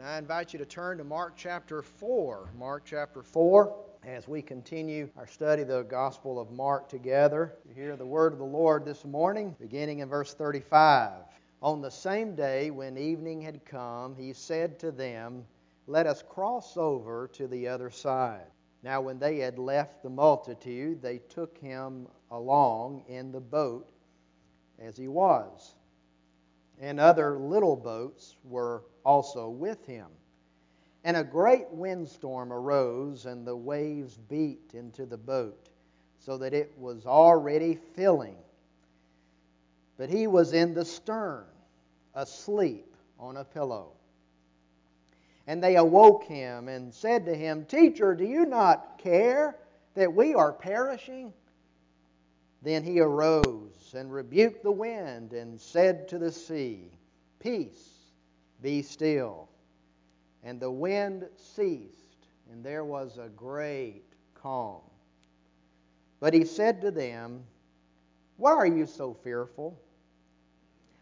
And I invite you to turn to Mark chapter 4. Mark chapter 4, as we continue our study of the Gospel of Mark together. You hear the word of the Lord this morning, beginning in verse 35. On the same day, when evening had come, he said to them, Let us cross over to the other side. Now, when they had left the multitude, they took him along in the boat as he was. And other little boats were also with him. And a great windstorm arose, and the waves beat into the boat, so that it was already filling. But he was in the stern, asleep on a pillow. And they awoke him and said to him, Teacher, do you not care that we are perishing? Then he arose and rebuked the wind and said to the sea, Peace be still. And the wind ceased, and there was a great calm. But he said to them, Why are you so fearful?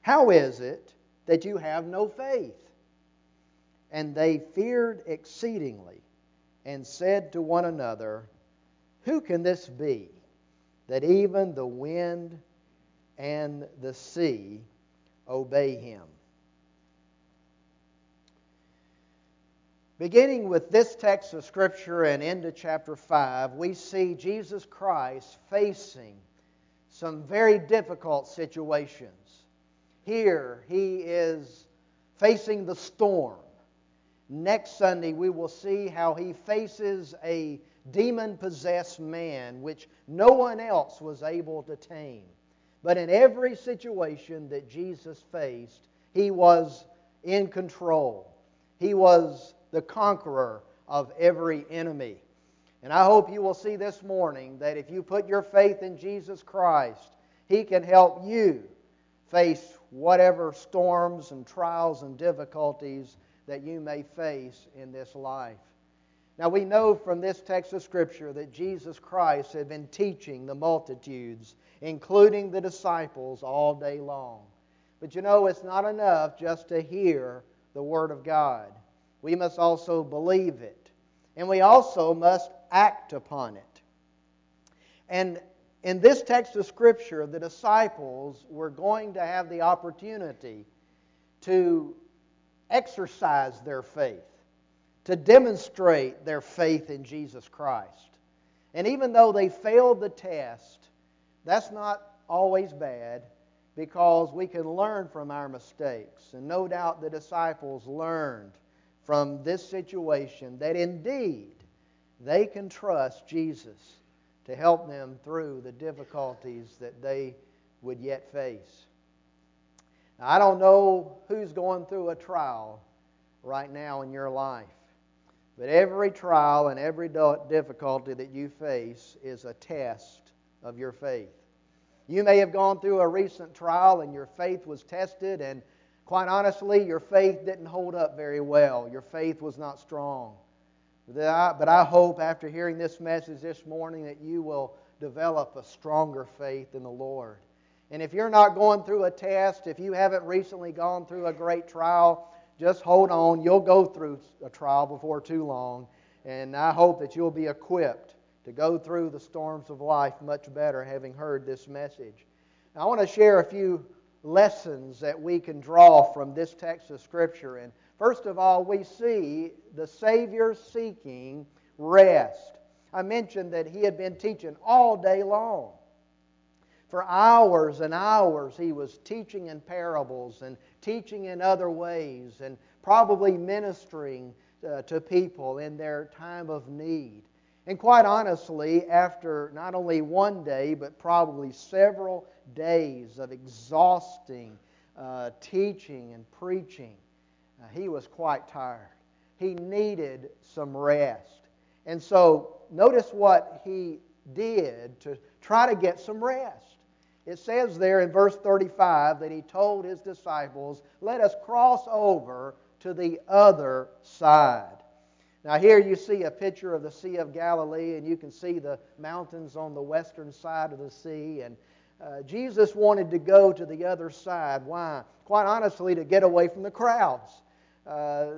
How is it that you have no faith? And they feared exceedingly, and said to one another, Who can this be, that even the wind and the sea obey him? Beginning with this text of Scripture and into chapter 5, we see Jesus Christ facing some very difficult situations. Here, he is facing the storm. Next Sunday, we will see how he faces a demon possessed man, which no one else was able to tame. But in every situation that Jesus faced, he was in control. He was the conqueror of every enemy. And I hope you will see this morning that if you put your faith in Jesus Christ, He can help you face whatever storms and trials and difficulties that you may face in this life. Now, we know from this text of Scripture that Jesus Christ had been teaching the multitudes, including the disciples, all day long. But you know, it's not enough just to hear the Word of God we must also believe it. And we also must act upon it. And in this text of Scripture, the disciples were going to have the opportunity to exercise their faith, to demonstrate their faith in Jesus Christ. And even though they failed the test, that's not always bad because we can learn from our mistakes. And no doubt the disciples learned from this situation that indeed they can trust Jesus to help them through the difficulties that they would yet face. Now, I don't know who's going through a trial right now in your life, but every trial and every difficulty that you face is a test of your faith. You may have gone through a recent trial and your faith was tested and Quite honestly, your faith didn't hold up very well. Your faith was not strong. But I hope after hearing this message this morning that you will develop a stronger faith in the Lord. And if you're not going through a test, if you haven't recently gone through a great trial, just hold on. You'll go through a trial before too long. And I hope that you'll be equipped to go through the storms of life much better having heard this message. Now, I want to share a few lessons that we can draw from this text of Scripture. And first of all, we see the Savior seeking rest. I mentioned that he had been teaching all day long. For hours and hours, he was teaching in parables and teaching in other ways and probably ministering uh, to people in their time of need. And quite honestly, after not only one day, but probably several days of exhausting uh, teaching and preaching, uh, he was quite tired. He needed some rest. And so, notice what he did to try to get some rest. It says there in verse 35 that he told his disciples, Let us cross over to the other side. Now, here you see a picture of the Sea of Galilee, and you can see the mountains on the western side of the sea. And uh, Jesus wanted to go to the other side. Why? Quite honestly, to get away from the crowds. Uh,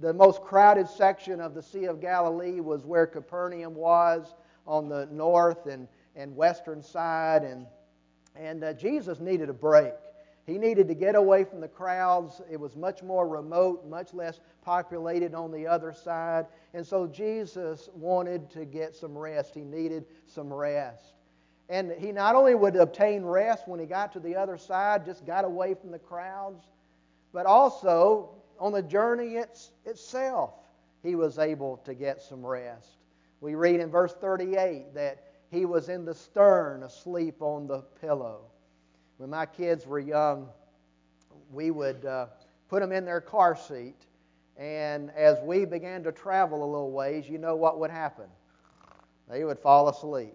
the most crowded section of the Sea of Galilee was where Capernaum was on the north and, and western side. And, and uh, Jesus needed a break. He needed to get away from the crowds. It was much more remote, much less populated on the other side. And so Jesus wanted to get some rest. He needed some rest. And he not only would obtain rest when he got to the other side, just got away from the crowds, but also on the journey it's, itself, he was able to get some rest. We read in verse 38 that he was in the stern asleep on the pillow. When my kids were young, we would uh, put them in their car seat, and as we began to travel a little ways, you know what would happen? They would fall asleep.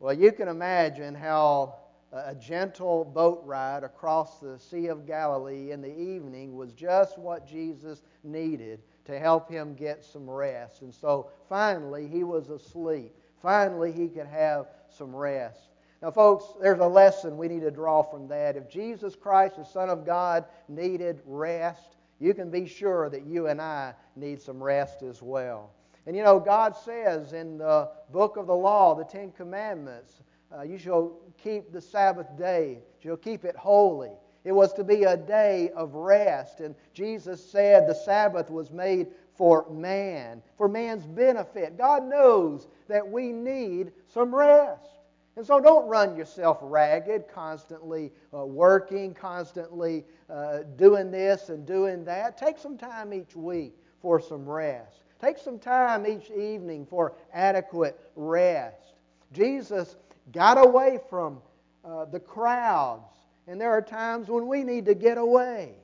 Well, you can imagine how a gentle boat ride across the Sea of Galilee in the evening was just what Jesus needed to help him get some rest. And so finally, he was asleep. Finally, he could have some rest. Now, folks, there's a lesson we need to draw from that. If Jesus Christ, the Son of God, needed rest, you can be sure that you and I need some rest as well. And you know, God says in the book of the law, the Ten Commandments, uh, you shall keep the Sabbath day, you shall keep it holy. It was to be a day of rest. And Jesus said the Sabbath was made for man, for man's benefit. God knows that we need some rest. And so don't run yourself ragged, constantly uh, working, constantly uh, doing this and doing that. Take some time each week for some rest. Take some time each evening for adequate rest. Jesus got away from uh, the crowds, and there are times when we need to get away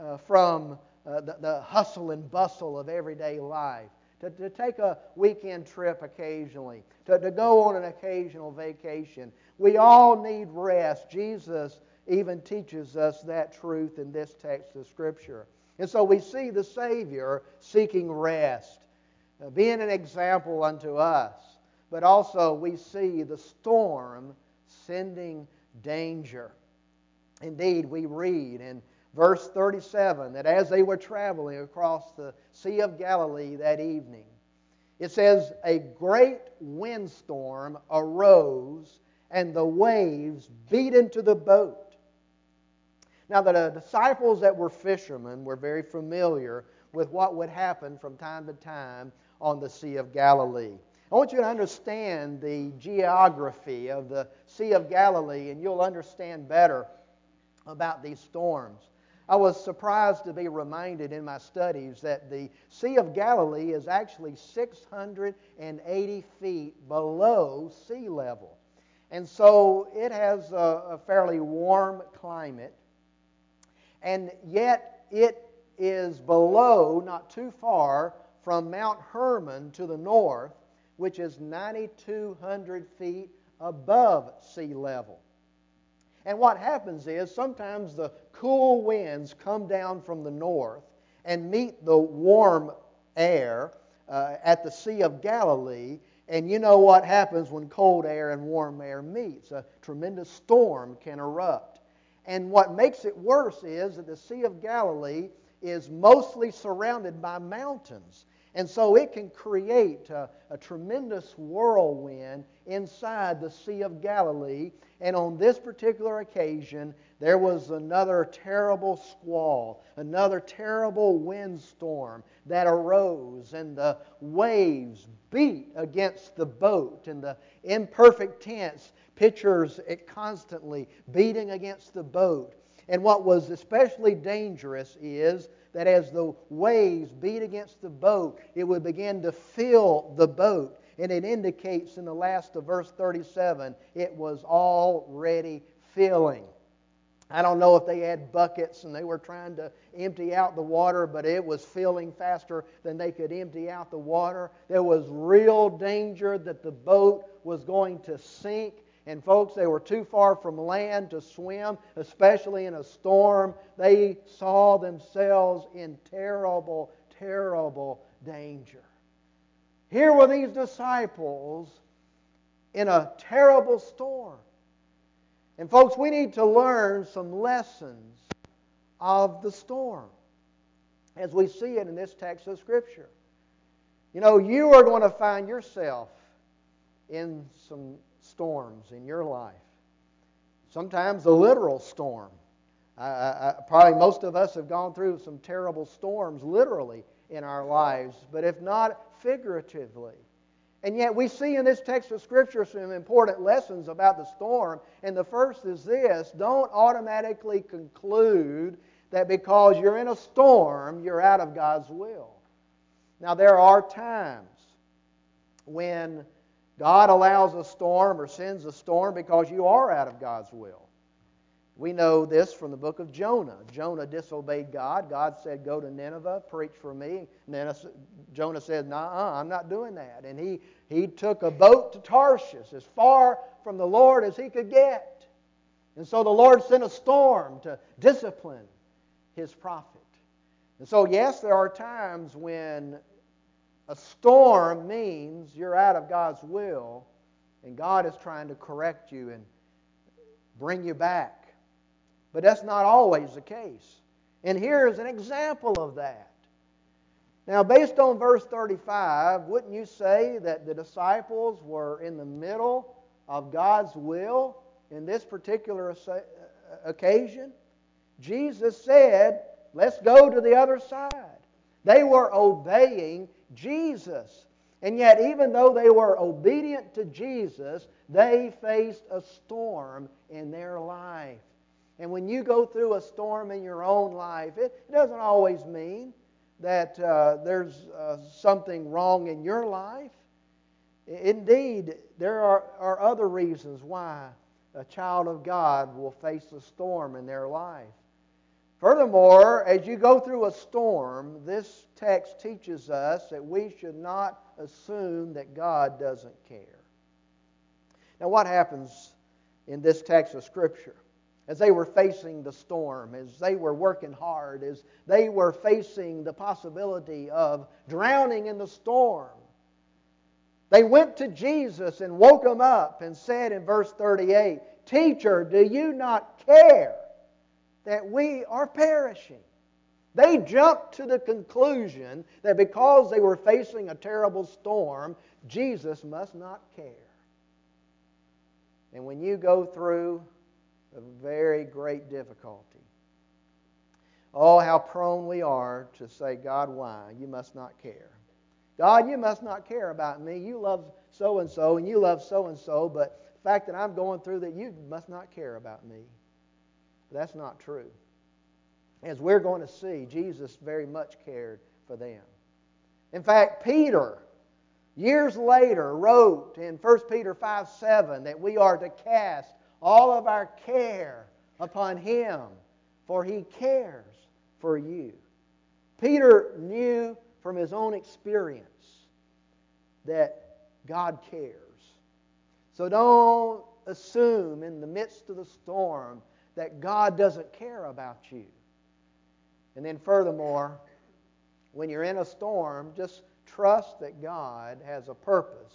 uh, from uh, the, the, hustle and bustle of everyday life. To, to take a weekend trip occasionally, to, to go on an occasional vacation. We all need rest. Jesus even teaches us that truth in this text of Scripture. And so we see the Savior seeking rest, uh, being an example unto us. But also we see the storm sending danger. Indeed, we read in verse 37 that as they were traveling across the Sea of Galilee that evening, it says, A great windstorm arose, and the waves beat into the boat now, the disciples that were fishermen were very familiar with what would happen from time to time on the Sea of Galilee. I want you to understand the geography of the Sea of Galilee, and you'll understand better about these storms. I was surprised to be reminded in my studies that the Sea of Galilee is actually 680 feet below sea level. And so it has a, a fairly warm climate and yet it is below, not too far, from Mount Hermon to the north, which is 9,200 feet above sea level. And what happens is sometimes the cool winds come down from the north and meet the warm air uh, at the Sea of Galilee. And you know what happens when cold air and warm air meets? A tremendous storm can erupt. And what makes it worse is that the Sea of Galilee is mostly surrounded by mountains. And so it can create a, a, tremendous whirlwind inside the Sea of Galilee. And on this particular occasion, there was another terrible squall, another terrible windstorm that arose, and the waves beat against the boat, and the imperfect tense pictures it eh, constantly beating against the boat. And what was especially dangerous is that as the waves beat against the boat, it would begin to fill the boat. And it indicates in the last of verse 37 it was already filling. I don't know if they had buckets and they were trying to empty out the water, but it was filling faster than they could empty out the water. There was real danger that the boat was going to sink and folks, they were too far from land to swim, especially in a storm. They saw themselves in terrible, terrible danger. Here were these disciples in a terrible storm. And folks, we need to learn some lessons of the storm. as we see it in this text of Scripture. You know, you are going to find yourself in some storms in your life. Sometimes a literal storm. I, I, probably most of us have gone through some terrible storms, literally, in our lives, but if not figuratively. And yet, we see in this text of Scripture some important lessons about the storm. And the first is this don't automatically conclude that because you're in a storm, you're out of God's will. Now, there are times when God allows a storm or sends a storm because you are out of God's will. We know this from the book of Jonah. Jonah disobeyed God. God said, Go to Nineveh, preach for me. Jonah said, Nah, I'm not doing that. And he, he took a boat to Tarshish, as far from the Lord as he could get. And so the Lord sent a storm to discipline his prophet. And so, yes, there are times when a storm means you're out of God's will, and God is trying to correct you and bring you back. But that's not always the case. And here is an example of that. Now, based on verse 35, wouldn't you say that the disciples were in the middle of God's will in this particular uh, occasion? Jesus said, Let's go to the other side. They were obeying Jesus. And yet, even though they were obedient to Jesus, they faced a storm in their life. And when you go through a storm in your own life, it doesn't always mean that uh, there's uh, something wrong in your life. Indeed, there are, are other reasons why a child of God will face a storm in their life. Furthermore, as you go through a storm, this text teaches us that we should not assume that God doesn't care. Now, what happens in this text of Scripture? as they were facing the storm, as they were working hard, as they were facing the possibility of drowning in the storm. They went to Jesus and woke him up and said in verse 38 Teacher, do you not care that we are perishing? They jumped to the conclusion that because they were facing a terrible storm, Jesus must not care. And when you go through a very great difficulty. Oh, how prone we are to say, God, why? You must not care. God, you must not care about me. You love so and so, and you love so and so, but the fact that I'm going through that, you must not care about me. That's not true. As we're going to see, Jesus very much cared for them. In fact, Peter, years later, wrote in 1 Peter 5 7 that we are to cast all of our care upon Him, for He cares for you. Peter knew from his own experience that God cares. So don't assume in the midst of the storm that God doesn't care about you. And then, furthermore, when you're in a storm, just trust that God has a purpose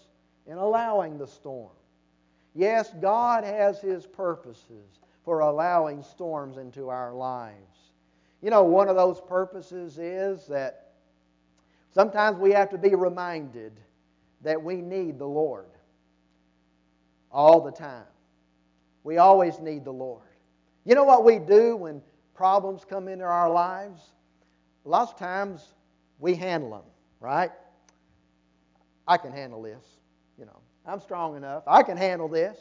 in allowing the storm. Yes, God has His purposes for allowing storms into our lives. You know, one of those purposes is that sometimes we have to be reminded that we need the Lord all the time. We always need the Lord. You know what we do when problems come into our lives? Lots of times we handle them, right? I can handle this, you know. I'm strong enough. I can handle this.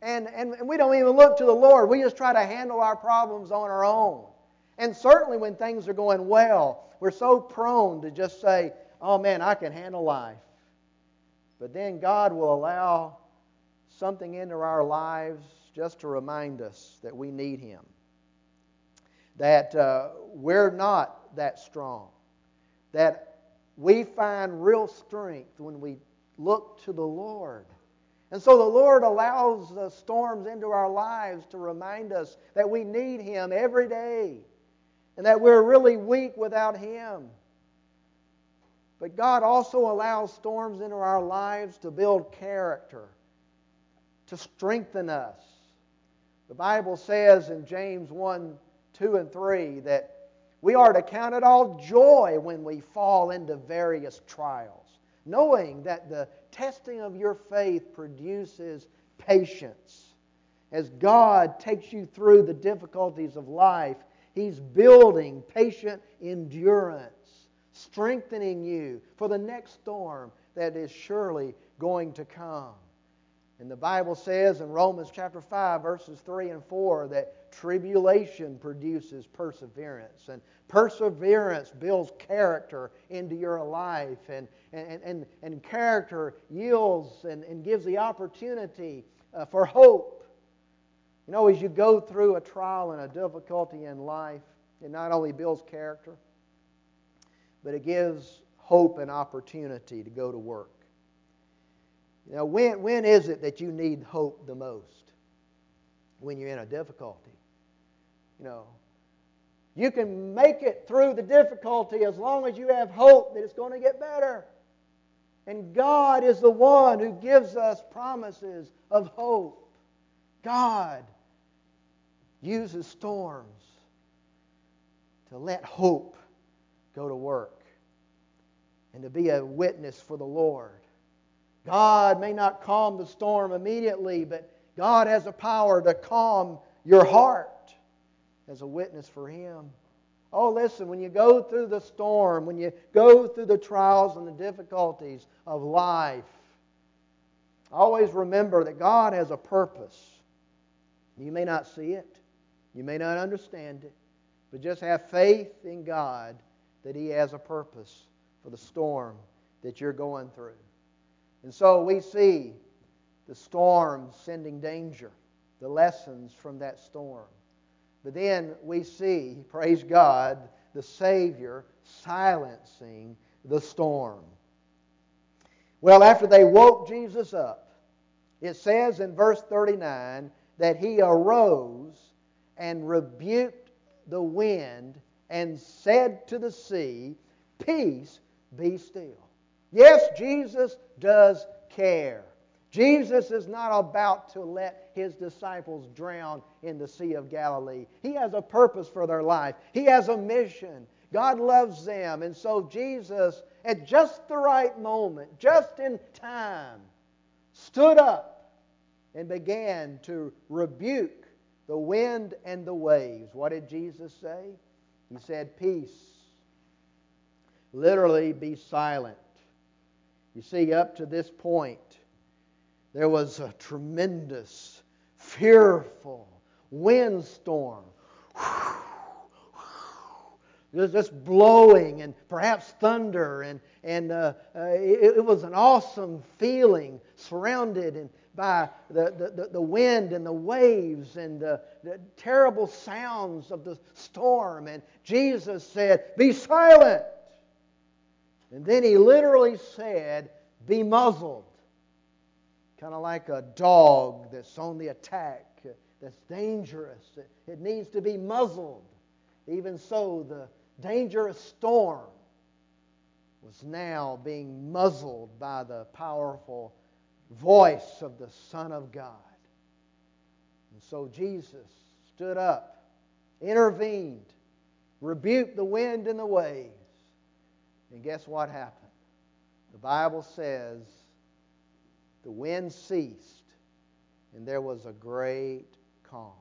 And, and, and we don't even look to the Lord. We just try to handle our problems on our own. And certainly when things are going well, we're so prone to just say, oh man, I can handle life. But then God will allow something into our lives just to remind us that we need Him. That uh, we're not that strong. That we find real strength when we look to the Lord. And so the Lord allows the storms into our lives to remind us that we need Him every day and that we're really weak without Him. But God also allows storms into our lives to build character, to strengthen us. The Bible says in James 1 2 and 3 that we are to count it all joy when we fall into various trials, knowing that the testing of your faith produces patience. As God takes you through the difficulties of life, He's building patient endurance, strengthening you for the next storm that is surely going to come. And the Bible says in Romans chapter 5, verses 3 and 4, that tribulation produces perseverance. And perseverance builds character into your life. And, and, and, and character yields and, and gives the opportunity uh, for hope. You know, as you go through a trial and a difficulty in life, it not only builds character, but it gives hope and opportunity to go to work. You know, when, when is it that you need hope the most? When you're in a difficulty. You know, you can make it through the difficulty as long as you have hope that it's going to get better. And God is the one who gives us promises of hope. God uses storms to let hope go to work and to be a witness for the Lord. God may not calm the storm immediately, but God has the power to calm your heart as a witness for Him. Oh, listen, when you go through the storm, when you go through the trials and the difficulties of life, always remember that God has a purpose. You may not see it, you may not understand it, but just have faith in God that He has a purpose for the storm that you're going through. And so we see the storm sending danger, the lessons from that storm. But then we see, praise God, the Savior silencing the storm. Well, after they woke Jesus up, it says in verse 39 that he arose and rebuked the wind and said to the sea, Peace, be still. Yes, Jesus does care. Jesus is not about to let his disciples drown in the Sea of Galilee. He has a purpose for their life, he has a mission. God loves them. And so Jesus, at just the right moment, just in time, stood up and began to rebuke the wind and the waves. What did Jesus say? He said, Peace. Literally, be silent. You see, up to this point, there was a tremendous, fearful windstorm. Just blowing and perhaps thunder, and, and uh, uh, it, it, was an awesome feeling surrounded and by the, the, the wind and the waves and the, the terrible sounds of the storm. And Jesus said, Be silent. And then he literally said, Be muzzled. Kind of like a dog that's on the attack, that's dangerous. It needs to be muzzled. Even so, the dangerous storm was now being muzzled by the powerful voice of the Son of God. And so Jesus stood up, intervened, rebuked the wind and the waves. And guess what happened? The Bible says the wind ceased and there was a great calm.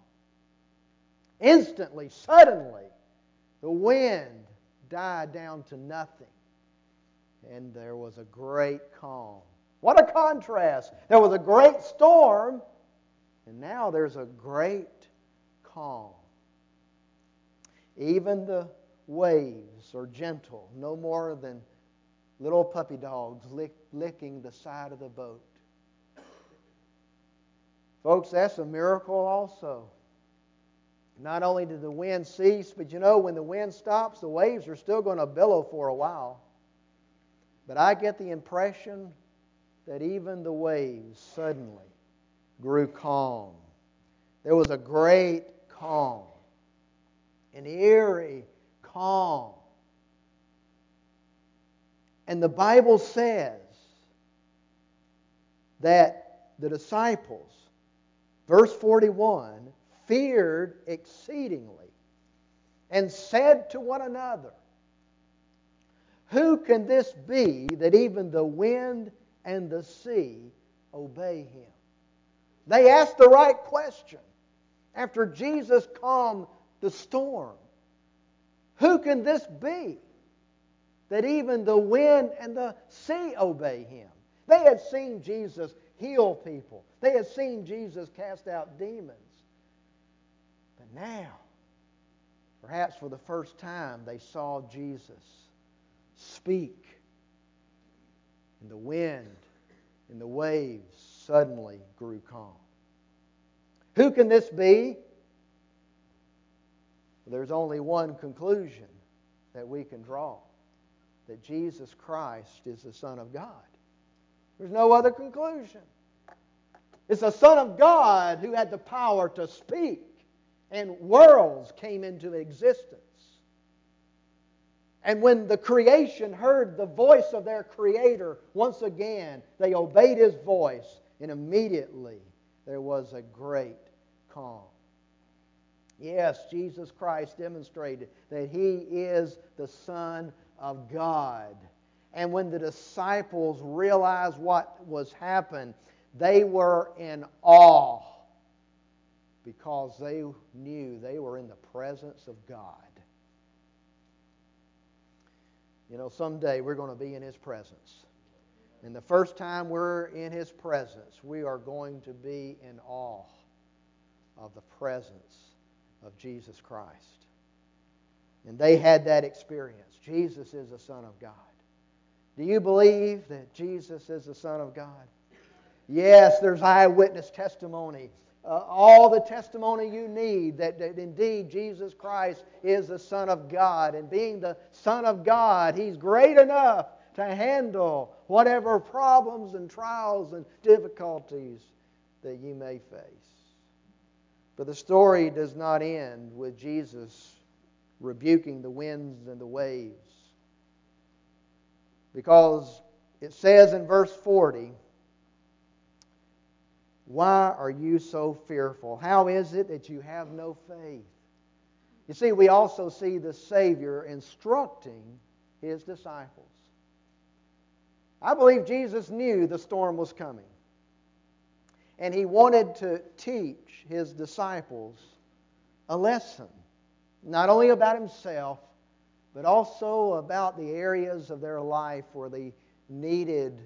Instantly, suddenly, the wind died down to nothing and there was a great calm. What a contrast! There was a great storm, and now there's a great calm. Even the waves are gentle, no more than little puppy dogs lick, licking the side of the boat. Folks, that's a miracle also. Not only did the wind cease, but you know, when the wind stops, the waves are still going to billow for a while. But I get the impression that even the waves suddenly grew calm. There was a great calm, an eerie calm. And the Bible says that the disciples, verse 41, feared exceedingly and said to one another, Who can this be that even the wind and the sea obey him? They asked the right question after Jesus calmed the storm. Who can this be that even the wind and the sea obey him? They had seen Jesus heal people, they had seen Jesus cast out demons. But now, perhaps for the first time, they saw Jesus speak. And the wind and the waves suddenly grew calm. Who can this be? Well, there's only one conclusion that we can draw that Jesus Christ is the Son of God. There's no other conclusion. It's the Son of God who had the power to speak, and worlds came into existence. And when the creation heard the voice of their Creator, once again, they obeyed His voice, and immediately there was a great calm. Yes, Jesus Christ demonstrated that He is the Son of God. And when the disciples realized what was happened, they were in awe because they knew they were in the presence of God. You know, someday we're going to be in His presence. And the first time we're in His presence, we are going to be in awe of the presence of Jesus Christ. And they had that experience. Jesus is the Son of God. Do you believe that Jesus is the Son of God? Yes, there's eyewitness testimony. Uh, all the testimony you need that, that indeed Jesus Christ is the Son of God. And being the Son of God, He's great enough to handle whatever problems and trials and difficulties that you may face. But the story does not end with Jesus rebuking the winds and the waves. Because it says in verse 40, Why are you so fearful? How is it that you have no faith? You see, we also see the Savior instructing his disciples. I believe Jesus knew the storm was coming. And he wanted to teach his disciples a lesson, not only about himself, but also about the areas of their life where they needed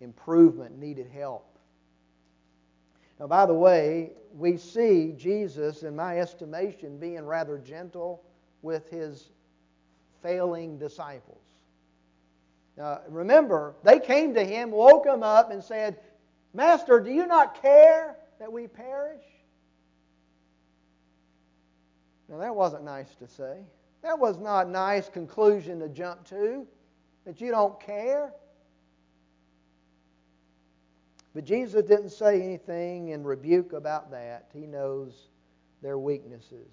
improvement, needed help. Now, by the way, we see Jesus, in my estimation, being rather gentle with his failing disciples. Now, remember, they came to him, woke him up, and said, Master, do you not care that we perish? Now, that wasn't nice to say. That was not a nice conclusion to jump to, that you don't care. But Jesus didn't say anything in rebuke about that. He knows their weaknesses.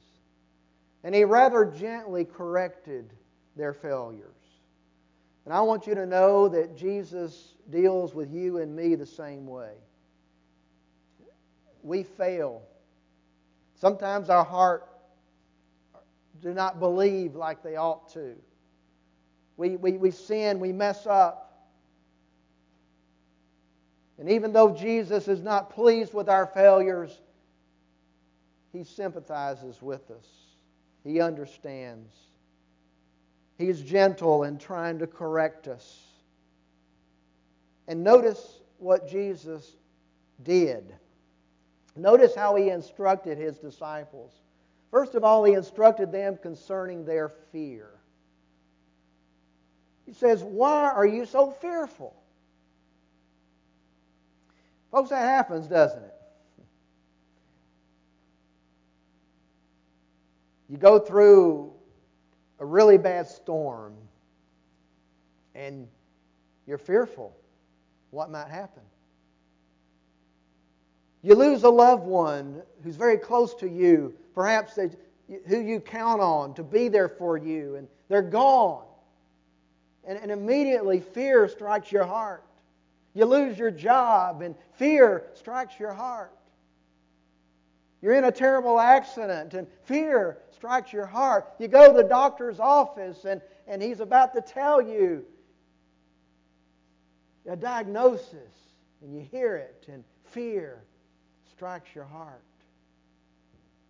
And he rather gently corrected their failures. And I want you to know that Jesus deals with you and me the same way. We fail. Sometimes our heart do not believe like they ought to. We, we, we sin, we mess up. And even though Jesus is not pleased with our failures, He sympathizes with us. He understands. He's gentle in trying to correct us. And notice what Jesus did. Notice how he instructed his disciples. First of all, he instructed them concerning their fear. He says, Why are you so fearful? Folks, that happens, doesn't it? You go through a really bad storm and you're fearful what might happen. You lose a loved one who's very close to you, perhaps they, who you count on to be there for you, and they're gone. And, and immediately fear strikes your heart. You lose your job, and fear strikes your heart. You're in a terrible accident, and fear strikes your heart. You go to the doctor's office and, and he's about to tell you a diagnosis, and you hear it, and fear strikes your heart.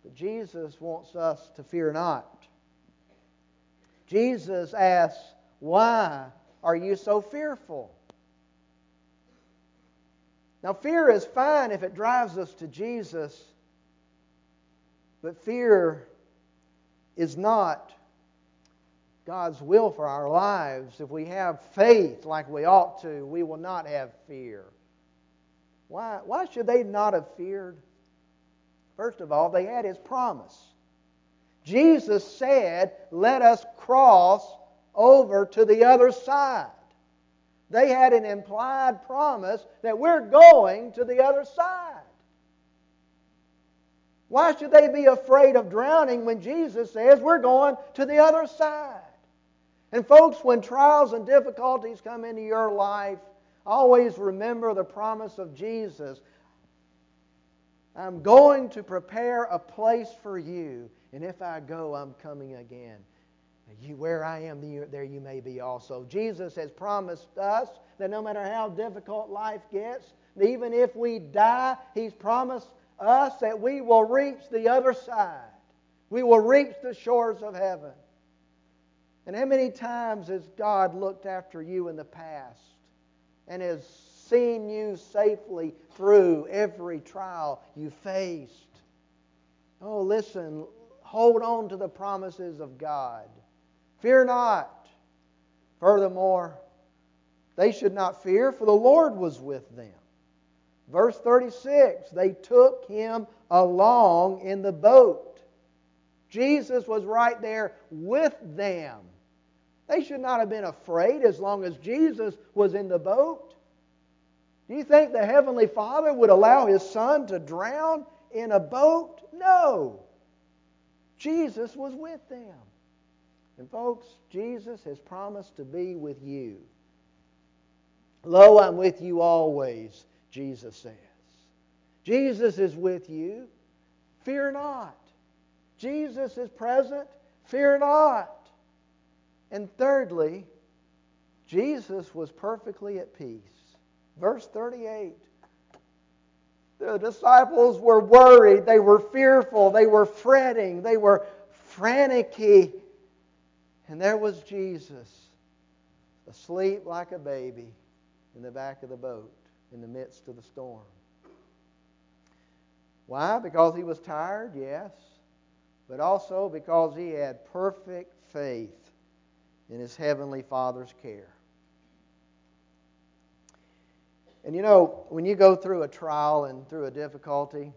But Jesus wants us to fear not. Jesus asks, Why are you so fearful? Now, fear is fine if it drives us to Jesus, but fear is not God's will for our lives. If we have faith like we ought to, we will not have fear. Why, why should they not have feared? First of all, they had His promise. Jesus said, Let us cross over to the other side. They had an implied promise that we're going to the other side. Why should they be afraid of drowning when Jesus says we're going to the other side? And, folks, when trials and difficulties come into your life, always remember the promise of Jesus I'm going to prepare a place for you, and if I go, I'm coming again. You, where I am, there you may be also. Jesus has promised us that no matter how difficult life gets, even if we die, He's promised us that we will reach the other side. We will reach the shores of heaven. And how many times has God looked after you in the past and has seen you safely through every trial you faced? Oh, listen, hold on to the promises of God. Fear not. Furthermore, they should not fear, for the Lord was with them. Verse 36 they took him along in the boat. Jesus was right there with them. They should not have been afraid as long as Jesus was in the boat. Do you think the Heavenly Father would allow His Son to drown in a boat? No. Jesus was with them. And, folks, Jesus has promised to be with you. Lo, I'm with you always, Jesus says. Jesus is with you. Fear not. Jesus is present. Fear not. And thirdly, Jesus was perfectly at peace. Verse 38. The disciples were worried, they were fearful, they were fretting, they were frantic. And there was Jesus, asleep like a baby in the back of the boat in the midst of the storm. Why? Because he was tired? Yes. But also because he had perfect faith in his heavenly Father's care. And you know, when you go through a trial and through a difficulty,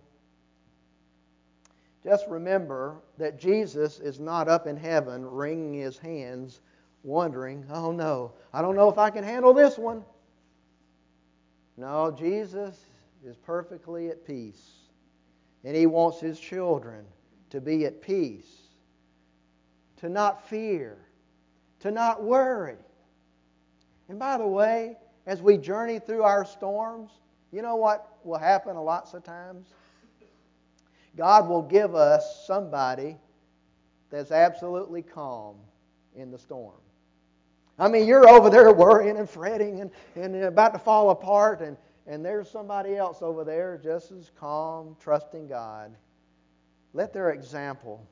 just remember that Jesus is not up in heaven wringing his hands, wondering, oh no, I don't know if I can handle this one. No, Jesus is perfectly at peace. And he wants his children to be at peace, to not fear, to not worry. And by the way, as we journey through our storms, you know what will happen a lots of times? God will give us somebody that's absolutely calm in the storm. I mean, you're over there worrying and fretting and, and about to fall apart, and, and there's somebody else over there just as calm, trusting God. Let their example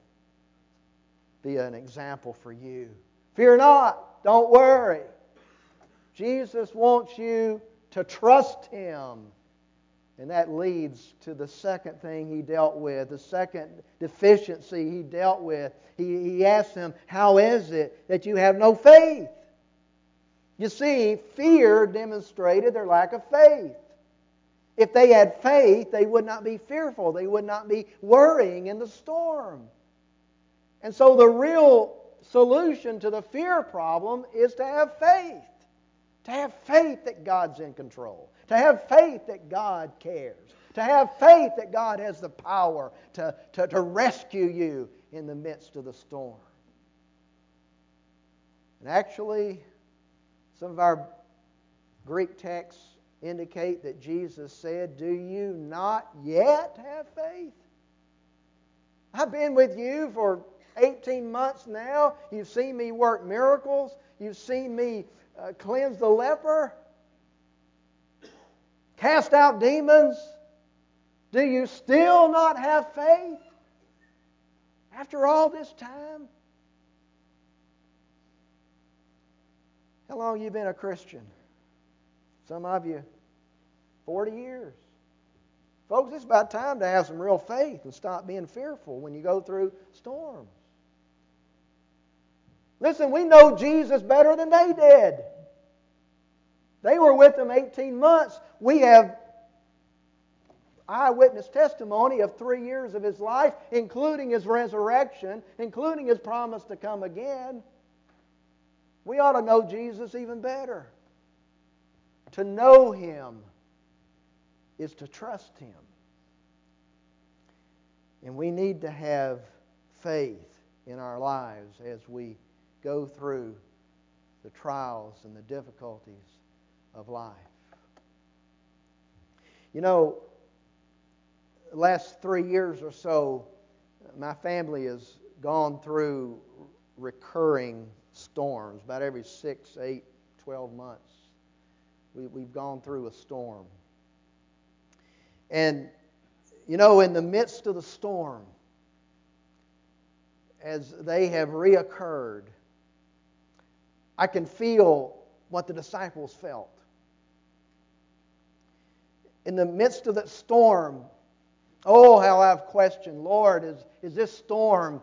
be an example for you. Fear not. Don't worry. Jesus wants you to trust Him. And that leads to the second thing he dealt with, the second deficiency he dealt with. He, he asked them, How is it that you have no faith? You see, fear demonstrated their lack of faith. If they had faith, they would not be fearful. They would not be worrying in the storm. And so the real solution to the fear problem is to have faith. To have faith that God's in control. To have faith that God cares. To have faith that God has the power to, to, to rescue you in the midst of the storm. And actually, some of our Greek texts indicate that Jesus said, Do you not yet have faith? I've been with you for 18 months now. You've seen me work miracles. You've seen me uh, cleanse the leper, cast out demons. Do you still not have faith after all this time? How long you been a Christian? Some of you, 40 years. Folks, it's about time to have some real faith and stop being fearful when you go through storms. Listen, we know Jesus better than they did. They were with him 18 months. We have eyewitness testimony of three years of his life, including his resurrection, including his promise to come again. We ought to know Jesus even better. To know him is to trust him. And we need to have faith in our lives as we go through the trials and the difficulties of life. You know, last three years or so, my family has gone through recurring storms about every six, eight, twelve months. We, we've gone through a storm. And, you know, in the midst of the storm, as they have reoccurred, I can feel what the disciples felt. In the midst of that storm, oh, how I've questioned, Lord, is, is this storm,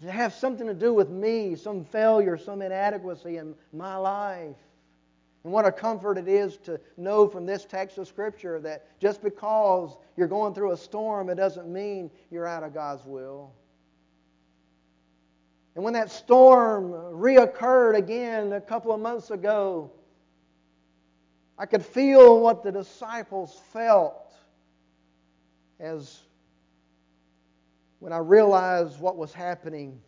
does it have something to do with me, some failure, some inadequacy in my life? And what a comfort it is to know from this text of Scripture that just because you're going through a storm, it doesn't mean you're out of God's will. And when that storm reoccurred again a couple of months ago, I could feel what the disciples felt as when I realized what was happening,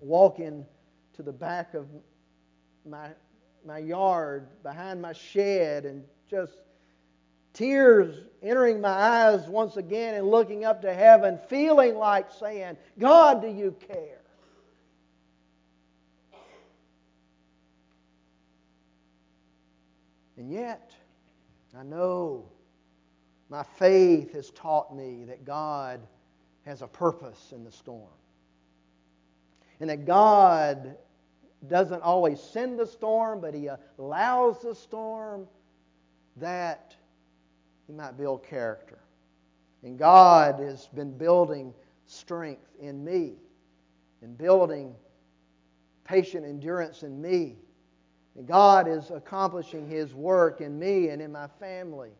walking to the back of my, my yard, behind my shed, and just tears entering my eyes once again and looking up to heaven, feeling like saying, God, do you care? And yet, I know my faith has taught me that God has a purpose in the storm. And that God doesn't always send the storm, but He allows the storm that He might build character. And God has been building strength in me and building patient endurance in me and God is accomplishing His work in me and in my family.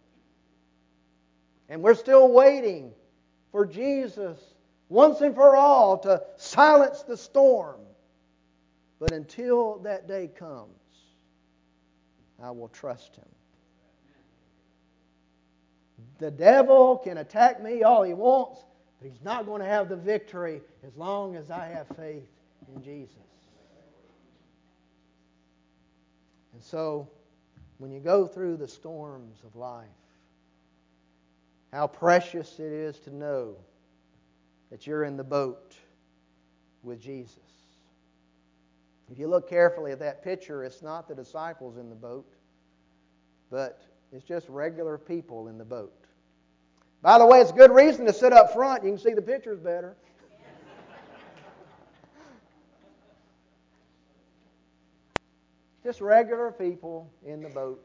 And we're still waiting for Jesus once and for all to silence the storm. But until that day comes, I will trust Him. The devil can attack me all he wants, but he's not going to have the victory as long as I have faith in Jesus. And so, when you go through the storms of life, how precious it is to know that you're in the boat with Jesus. If you look carefully at that picture, it's not the disciples in the boat, but it's just regular people in the boat. By the way, it's a good reason to sit up front. You can see the pictures better. Just regular people in the boat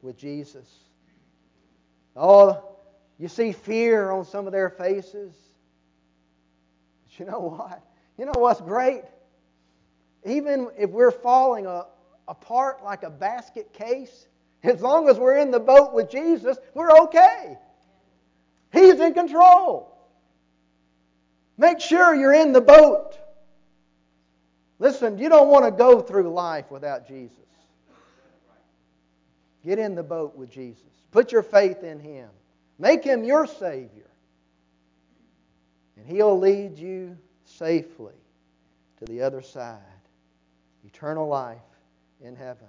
with Jesus. Oh, you see fear on some of their faces. But you know what? You know what's great? Even if we're falling a, apart like a basket case, as long as we're in the boat with Jesus, we're okay. He's in control. Make sure you're in the boat. Listen, you don't want to go through life without Jesus. Get in the boat with Jesus. Put your faith in Him. Make Him your Savior. And He'll lead you safely to the other side eternal life in heaven.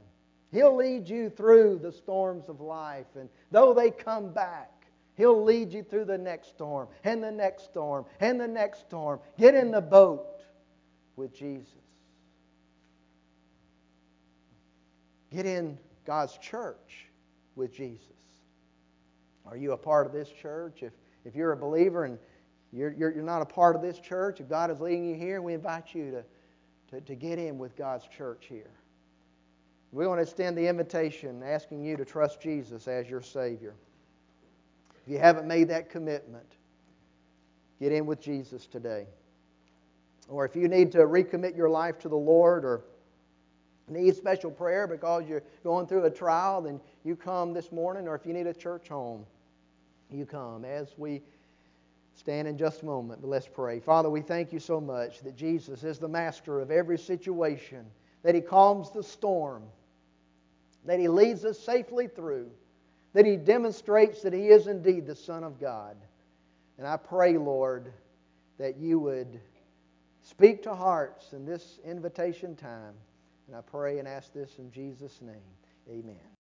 He'll lead you through the storms of life. And though they come back, He'll lead you through the next storm, and the next storm, and the next storm. Get in the boat with Jesus. Get in God's church with Jesus. Are you a part of this church? If, if you're a believer and you're, you're, you're not a part of this church, if God is leading you here, we invite you to, to, to get in with God's church here. We want to extend the invitation asking you to trust Jesus as your Savior. If you haven't made that commitment, get in with Jesus today. Or if you need to recommit your life to the Lord or need special prayer because you're going through a trial, then you come this morning. Or if you need a church home, you come as we stand in just a moment. But let's pray. Father, we thank you so much that Jesus is the master of every situation, that He calms the storm that He leads us safely through, that He demonstrates that He is indeed the Son of God. And I pray, Lord, that you would speak to hearts in this invitation time. And I pray and ask this in Jesus' name. Amen.